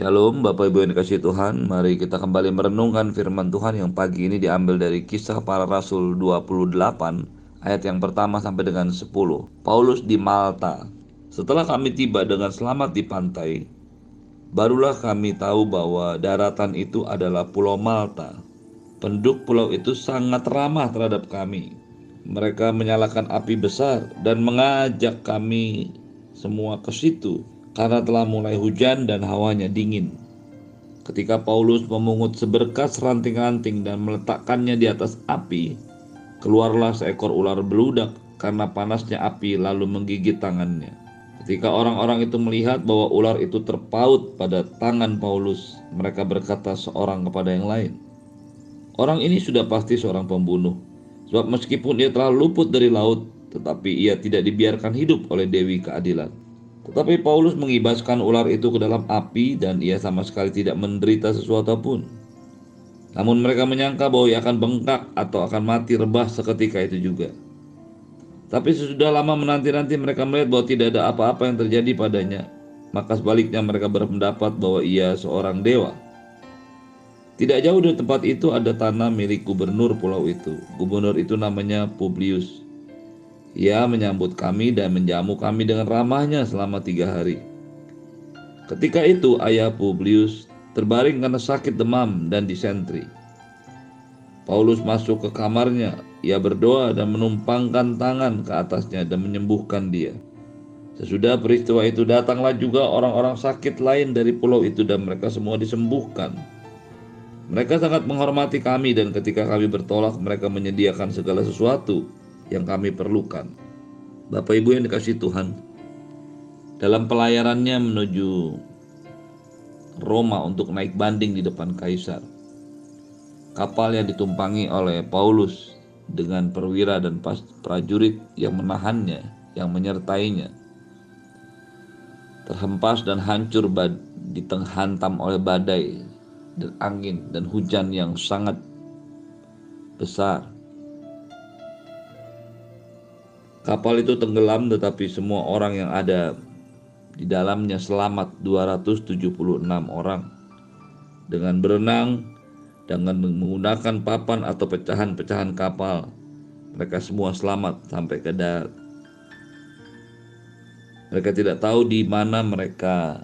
Shalom Bapak Ibu yang dikasih Tuhan. Mari kita kembali merenungkan firman Tuhan yang pagi ini diambil dari kisah para rasul 28 Ayat yang pertama sampai dengan 10 Paulus di Malta Setelah kami tiba dengan selamat di pantai Barulah kami tahu bahwa daratan itu adalah Pulau Malta. Penduduk pulau itu sangat ramah terhadap kami. Mereka menyalakan api besar dan mengajak kami semua ke situ karena telah mulai hujan dan hawanya dingin. Ketika Paulus memungut seberkas ranting-ranting dan meletakkannya di atas api, keluarlah seekor ular beludak karena panasnya api lalu menggigit tangannya. Ketika orang-orang itu melihat bahwa ular itu terpaut pada tangan Paulus, mereka berkata seorang kepada yang lain, "Orang ini sudah pasti seorang pembunuh, sebab meskipun ia telah luput dari laut, tetapi ia tidak dibiarkan hidup oleh Dewi Keadilan." Tetapi Paulus mengibaskan ular itu ke dalam api dan ia sama sekali tidak menderita sesuatu pun. Namun mereka menyangka bahwa ia akan bengkak atau akan mati rebah seketika itu juga. Tapi sesudah lama menanti-nanti mereka melihat bahwa tidak ada apa-apa yang terjadi padanya. Maka sebaliknya mereka berpendapat bahwa ia seorang dewa. Tidak jauh dari tempat itu ada tanah milik gubernur pulau itu. Gubernur itu namanya Publius. Ia menyambut kami dan menjamu kami dengan ramahnya selama tiga hari. Ketika itu ayah Publius terbaring karena sakit demam dan disentri. Paulus masuk ke kamarnya, ia berdoa dan menumpangkan tangan ke atasnya dan menyembuhkan dia. Sesudah peristiwa itu datanglah juga orang-orang sakit lain dari pulau itu dan mereka semua disembuhkan. Mereka sangat menghormati kami dan ketika kami bertolak mereka menyediakan segala sesuatu yang kami perlukan. Bapak Ibu yang dikasih Tuhan, dalam pelayarannya menuju Roma untuk naik banding di depan kaisar, kapal yang ditumpangi oleh Paulus dengan perwira dan prajurit yang menahannya, yang menyertainya, terhempas dan hancur di hantam oleh badai dan angin dan hujan yang sangat besar Kapal itu tenggelam tetapi semua orang yang ada di dalamnya selamat 276 orang. Dengan berenang dengan menggunakan papan atau pecahan-pecahan kapal, mereka semua selamat sampai ke darat. Mereka tidak tahu di mana mereka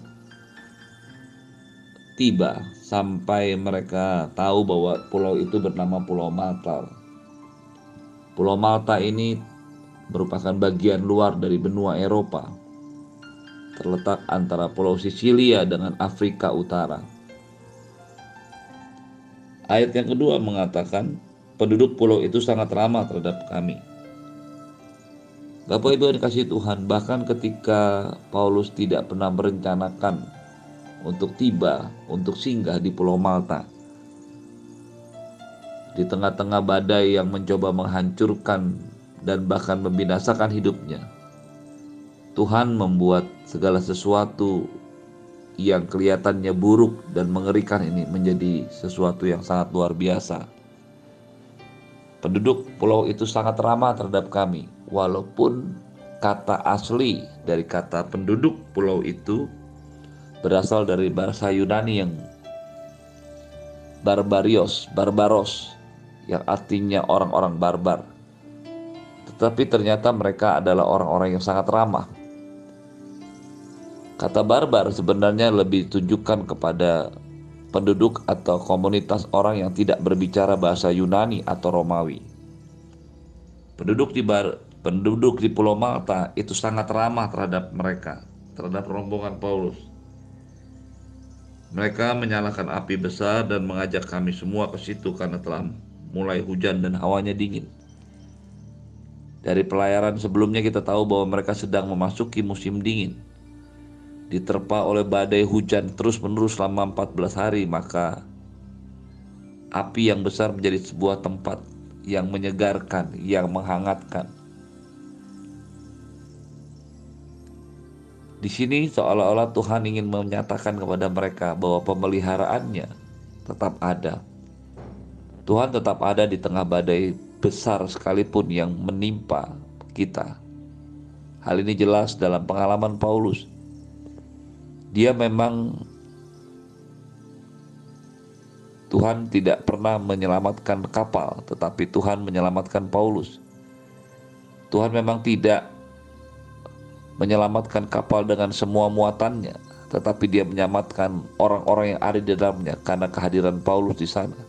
tiba sampai mereka tahu bahwa pulau itu bernama Pulau Malta. Pulau Malta ini merupakan bagian luar dari benua Eropa, terletak antara Pulau Sisilia dengan Afrika Utara. Ayat yang kedua mengatakan, penduduk pulau itu sangat ramah terhadap kami. Bapak Ibu yang dikasih Tuhan, bahkan ketika Paulus tidak pernah merencanakan untuk tiba, untuk singgah di Pulau Malta, di tengah-tengah badai yang mencoba menghancurkan dan bahkan membinasakan hidupnya. Tuhan membuat segala sesuatu yang kelihatannya buruk dan mengerikan ini menjadi sesuatu yang sangat luar biasa. Penduduk pulau itu sangat ramah terhadap kami, walaupun kata asli dari kata penduduk pulau itu berasal dari bahasa Yunani yang barbarios, barbaros, yang artinya orang-orang barbar. Tetapi ternyata mereka adalah orang-orang yang sangat ramah. Kata barbar sebenarnya lebih tunjukkan kepada penduduk atau komunitas orang yang tidak berbicara bahasa Yunani atau Romawi. Penduduk di bar, penduduk di Pulau Malta itu sangat ramah terhadap mereka, terhadap rombongan Paulus. Mereka menyalakan api besar dan mengajak kami semua ke situ karena telah mulai hujan dan hawanya dingin. Dari pelayaran sebelumnya kita tahu bahwa mereka sedang memasuki musim dingin. Diterpa oleh badai hujan terus-menerus selama 14 hari, maka api yang besar menjadi sebuah tempat yang menyegarkan, yang menghangatkan. Di sini seolah-olah Tuhan ingin menyatakan kepada mereka bahwa pemeliharaannya tetap ada. Tuhan tetap ada di tengah badai besar sekalipun yang menimpa kita. Hal ini jelas dalam pengalaman Paulus. Dia memang Tuhan tidak pernah menyelamatkan kapal, tetapi Tuhan menyelamatkan Paulus. Tuhan memang tidak menyelamatkan kapal dengan semua muatannya, tetapi Dia menyelamatkan orang-orang yang ada di dalamnya karena kehadiran Paulus di sana.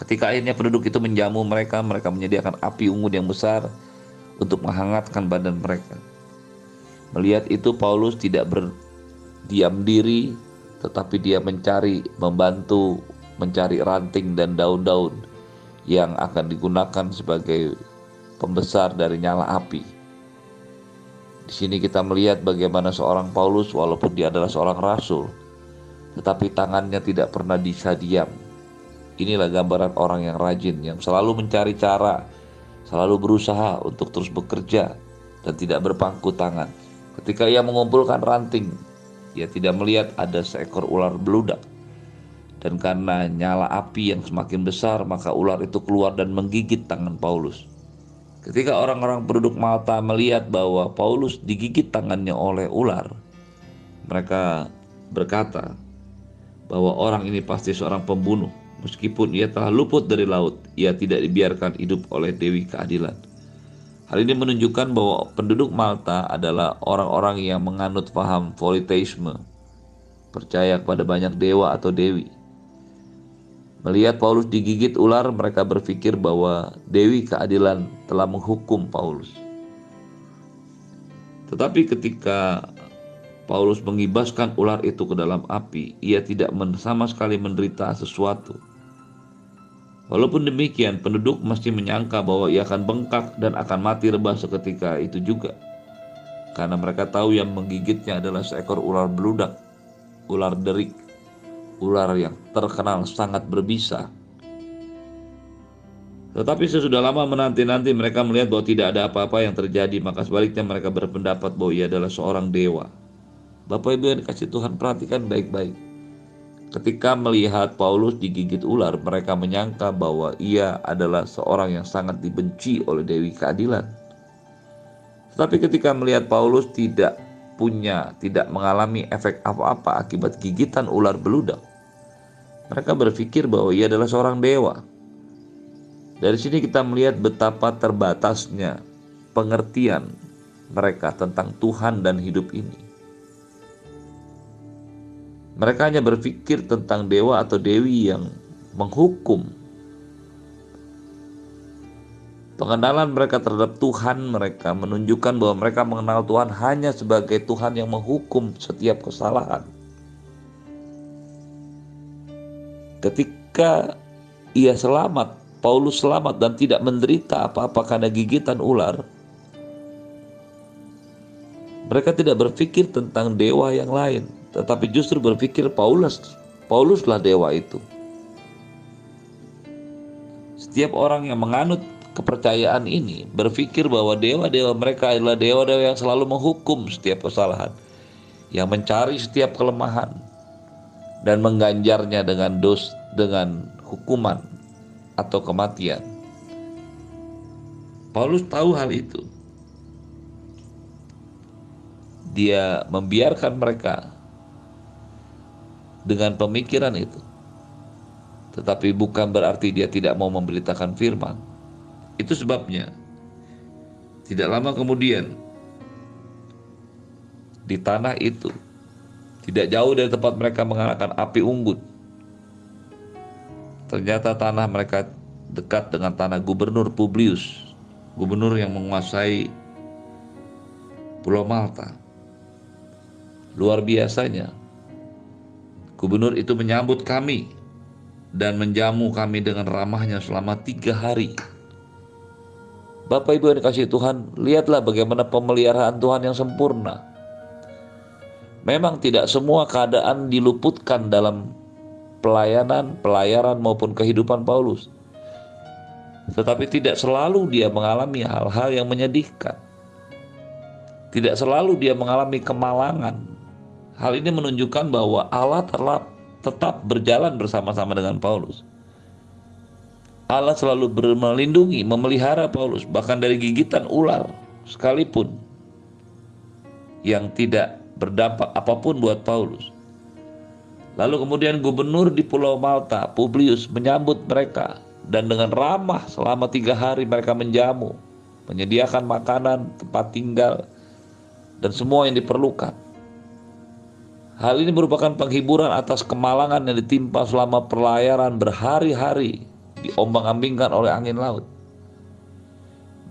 Ketika akhirnya penduduk itu menjamu mereka, mereka menyediakan api unggun yang besar untuk menghangatkan badan mereka. Melihat itu Paulus tidak berdiam diri, tetapi dia mencari, membantu mencari ranting dan daun-daun yang akan digunakan sebagai pembesar dari nyala api. Di sini kita melihat bagaimana seorang Paulus walaupun dia adalah seorang rasul, tetapi tangannya tidak pernah bisa diam. Inilah gambaran orang yang rajin, yang selalu mencari cara, selalu berusaha untuk terus bekerja dan tidak berpangku tangan. Ketika ia mengumpulkan ranting, ia tidak melihat ada seekor ular beludak. Dan karena nyala api yang semakin besar, maka ular itu keluar dan menggigit tangan Paulus. Ketika orang-orang penduduk Malta melihat bahwa Paulus digigit tangannya oleh ular, mereka berkata bahwa orang ini pasti seorang pembunuh. Meskipun ia telah luput dari laut, ia tidak dibiarkan hidup oleh Dewi Keadilan. Hal ini menunjukkan bahwa penduduk Malta adalah orang-orang yang menganut paham politeisme, percaya kepada banyak dewa atau dewi. Melihat Paulus digigit ular, mereka berpikir bahwa dewi keadilan telah menghukum Paulus. Tetapi ketika Paulus mengibaskan ular itu ke dalam api, ia tidak sama sekali menderita sesuatu. Walaupun demikian, penduduk mesti menyangka bahwa ia akan bengkak dan akan mati rebah seketika itu juga. Karena mereka tahu yang menggigitnya adalah seekor ular beludak, ular derik, ular yang terkenal sangat berbisa. Tetapi sesudah lama menanti-nanti mereka melihat bahwa tidak ada apa-apa yang terjadi, maka sebaliknya mereka berpendapat bahwa ia adalah seorang dewa. Bapak Ibu yang dikasih Tuhan perhatikan baik-baik. Ketika melihat Paulus digigit ular, mereka menyangka bahwa ia adalah seorang yang sangat dibenci oleh Dewi Keadilan. Tetapi ketika melihat Paulus tidak punya, tidak mengalami efek apa-apa akibat gigitan ular beludak, mereka berpikir bahwa ia adalah seorang dewa. Dari sini kita melihat betapa terbatasnya pengertian mereka tentang Tuhan dan hidup ini. Mereka hanya berpikir tentang dewa atau dewi yang menghukum. Pengenalan mereka terhadap Tuhan mereka menunjukkan bahwa mereka mengenal Tuhan hanya sebagai Tuhan yang menghukum setiap kesalahan. Ketika ia selamat, Paulus selamat dan tidak menderita apa-apa karena gigitan ular. Mereka tidak berpikir tentang dewa yang lain, tetapi justru berpikir Paulus Pauluslah dewa itu. Setiap orang yang menganut kepercayaan ini berpikir bahwa dewa-dewa mereka adalah dewa-dewa yang selalu menghukum setiap kesalahan, yang mencari setiap kelemahan dan mengganjarnya dengan dos dengan hukuman atau kematian. Paulus tahu hal itu. Dia membiarkan mereka dengan pemikiran itu. Tetapi bukan berarti dia tidak mau memberitakan firman. Itu sebabnya tidak lama kemudian di tanah itu tidak jauh dari tempat mereka mengalahkan api unggun. Ternyata tanah mereka dekat dengan tanah gubernur Publius, gubernur yang menguasai Pulau Malta. Luar biasanya, Gubernur itu menyambut kami dan menjamu kami dengan ramahnya selama tiga hari. Bapak Ibu yang dikasih Tuhan, lihatlah bagaimana pemeliharaan Tuhan yang sempurna. Memang tidak semua keadaan diluputkan dalam pelayanan, pelayaran maupun kehidupan Paulus. Tetapi tidak selalu dia mengalami hal-hal yang menyedihkan. Tidak selalu dia mengalami kemalangan, Hal ini menunjukkan bahwa Allah telah tetap berjalan bersama-sama dengan Paulus. Allah selalu melindungi, memelihara Paulus, bahkan dari gigitan ular sekalipun yang tidak berdampak apa pun buat Paulus. Lalu kemudian gubernur di Pulau Malta, Publius, menyambut mereka dan dengan ramah selama tiga hari mereka menjamu, menyediakan makanan, tempat tinggal, dan semua yang diperlukan. Hal ini merupakan penghiburan atas kemalangan yang ditimpa selama pelayaran berhari-hari diombang-ambingkan oleh angin laut.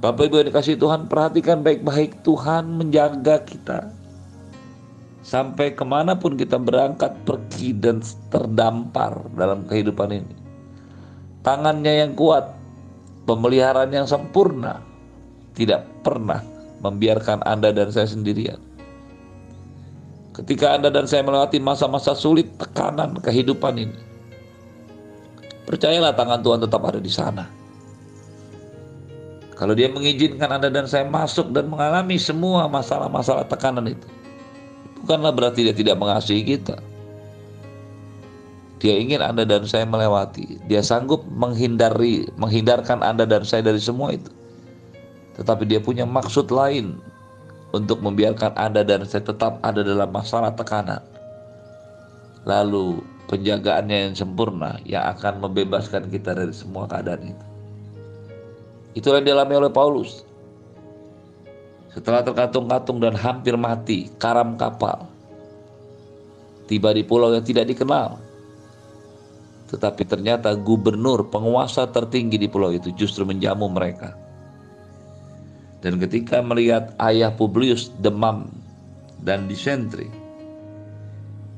Bapak Ibu yang dikasih Tuhan, perhatikan baik-baik Tuhan menjaga kita Sampai ke mana pun kita berangkat pergi dan terdampar dalam kehidupan ini. Tangannya yang kuat, pemeliharaan yang sempurna, tidak pernah membiarkan Anda dan saya sendirian. Ketika Anda dan saya melewati masa-masa sulit, tekanan kehidupan ini, percayalah tangan Tuhan tetap ada di sana. Kalau Dia mengizinkan Anda dan saya masuk dan mengalami semua masalah-masalah tekanan itu, bukanlah berarti dia tidak mengasihi kita. Dia ingin Anda dan saya melewati. Dia sanggup menghindari, menghindarkan Anda dan saya dari semua itu. Tetapi dia punya maksud lain untuk membiarkan Anda dan saya tetap ada dalam masalah tekanan. Lalu penjagaannya yang sempurna yang akan membebaskan kita dari semua keadaan itu. Itulah yang dialami oleh Paulus. Setelah terkatung-katung dan hampir mati, karam kapal. Tiba di pulau yang tidak dikenal. Tetapi ternyata gubernur, penguasa tertinggi di pulau itu justru menjamu mereka. Dan ketika melihat ayah Publius demam dan disentri,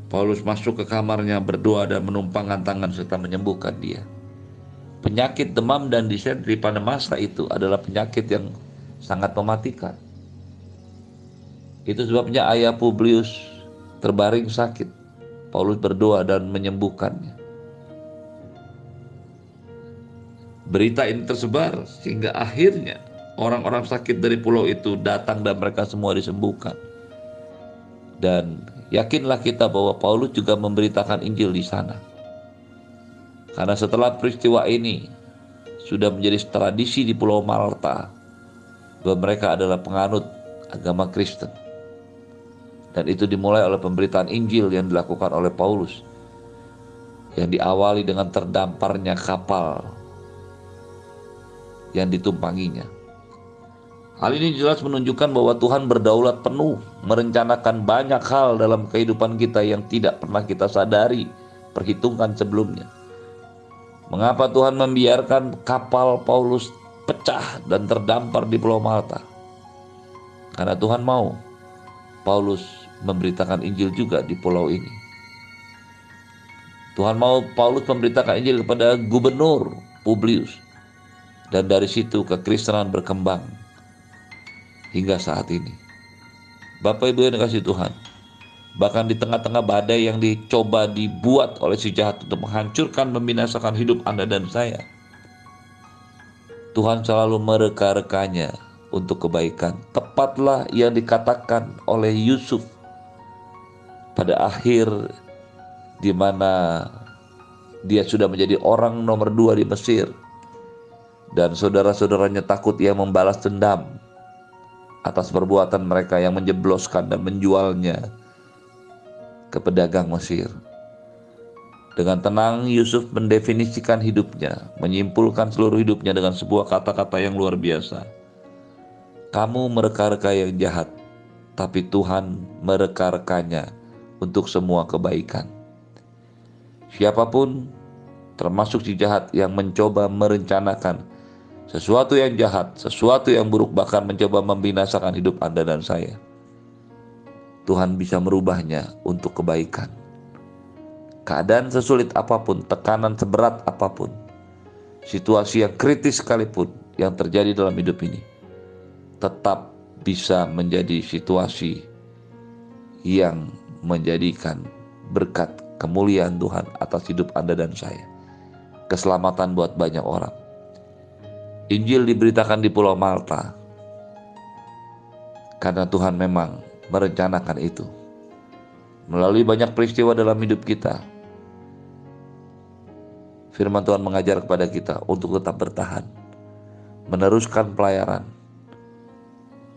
Paulus masuk ke kamarnya berdoa dan menumpangkan tangan serta menyembuhkan dia. Penyakit demam dan disentri pada masa itu adalah penyakit yang sangat mematikan. Itu sebabnya ayah Publius terbaring sakit. Paulus berdoa dan menyembuhkannya. Berita ini tersebar sehingga akhirnya orang-orang sakit dari pulau itu datang dan mereka semua disembuhkan. Dan yakinlah kita bahwa Paulus juga memberitakan Injil di sana. Karena setelah peristiwa ini sudah menjadi tradisi di Pulau Malta bahwa mereka adalah penganut agama Kristen. Dan itu dimulai oleh pemberitaan Injil yang dilakukan oleh Paulus. Yang diawali dengan terdamparnya kapal yang ditumpanginya. Hal ini jelas menunjukkan bahwa Tuhan berdaulat penuh, merencanakan banyak hal dalam kehidupan kita yang tidak pernah kita sadari, perhitungkan sebelumnya. Mengapa Tuhan membiarkan kapal Paulus pecah dan terdampar di Pulau Malta? Karena Tuhan mau Paulus memberitakan Injil juga di pulau ini. Tuhan mau Paulus memberitakan Injil kepada gubernur Publius. Dan dari situ kekristenan berkembang hingga saat ini. Bapak Ibu yang dikasih Tuhan, bahkan di tengah-tengah badai yang dicoba dibuat oleh si jahat untuk menghancurkan, membinasakan hidup Anda dan saya. Tuhan selalu mereka-rekanya untuk kebaikan. Tepatlah yang dikatakan oleh Yusuf pada akhir di mana dia sudah menjadi orang nomor dua di Mesir dan saudara-saudaranya takut ia membalas dendam atas perbuatan mereka yang menjebloskan dan menjualnya ke pedagang Mesir. Dengan tenang Yusuf mendefinisikan hidupnya, menyimpulkan seluruh hidupnya dengan sebuah kata-kata yang luar biasa. Kamu mereka-reka yang jahat, tapi Tuhan mereka-rekanya untuk semua kebaikan. Siapa pun, termasuk si jahat yang mencoba merencanakan sesuatu yang jahat, sesuatu yang buruk, bahkan mencoba membinasakan hidup Anda dan saya. Tuhan bisa merubahnya untuk kebaikan. Keadaan sesulit apa pun, tekanan seberat apa pun, situasi yang kritis sekalipun yang terjadi dalam hidup ini, tetap bisa menjadi situasi yang menjadikan berkat kemuliaan Tuhan atas hidup Anda dan saya. Keselamatan buat banyak orang. Injil diberitakan di Pulau Malta karena Tuhan memang merencanakan itu. Melalui banyak peristiwa dalam hidup kita, firman Tuhan mengajar kepada kita untuk tetap bertahan, meneruskan pelayaran,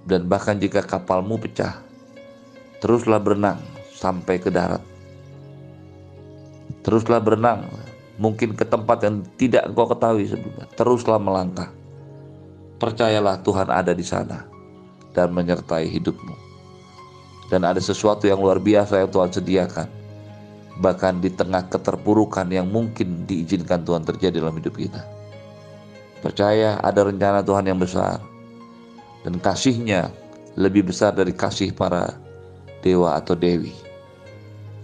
dan bahkan jika kapalmu pecah, teruslah berenang sampai ke darat. Teruslah berenang, mungkin ke tempat yang tidak engkau ketahui sebelumnya. Teruslah melangkah. Percayalah Tuhan ada di sana dan menyertai hidupmu. Dan ada sesuatu yang luar biasa yang Tuhan sediakan. Bahkan di tengah keterpurukan yang mungkin diizinkan Tuhan terjadi dalam hidup kita. Percaya ada rencana Tuhan yang besar. Dan kasihnya lebih besar dari kasih para dewa atau dewi.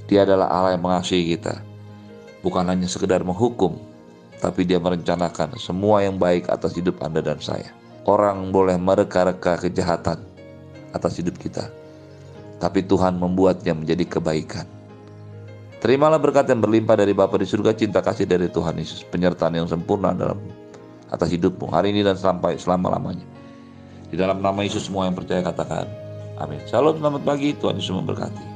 Dia adalah Allah yang mengasihi kita bukan hanya sekedar menghukum, tapi dia merencanakan semua yang baik atas hidup Anda dan saya. Orang boleh mereka-reka kejahatan atas hidup kita, tapi Tuhan membuatnya menjadi kebaikan. Terimalah berkat yang berlimpah dari Bapa di surga, cinta kasih dari Tuhan Yesus, penyertaan yang sempurna dalam atas hidupmu hari ini dan sampai selama-lamanya. Di dalam nama Yesus semua yang percaya katakan, amin. Shalom, selamat pagi, Tuhan Yesus memberkati.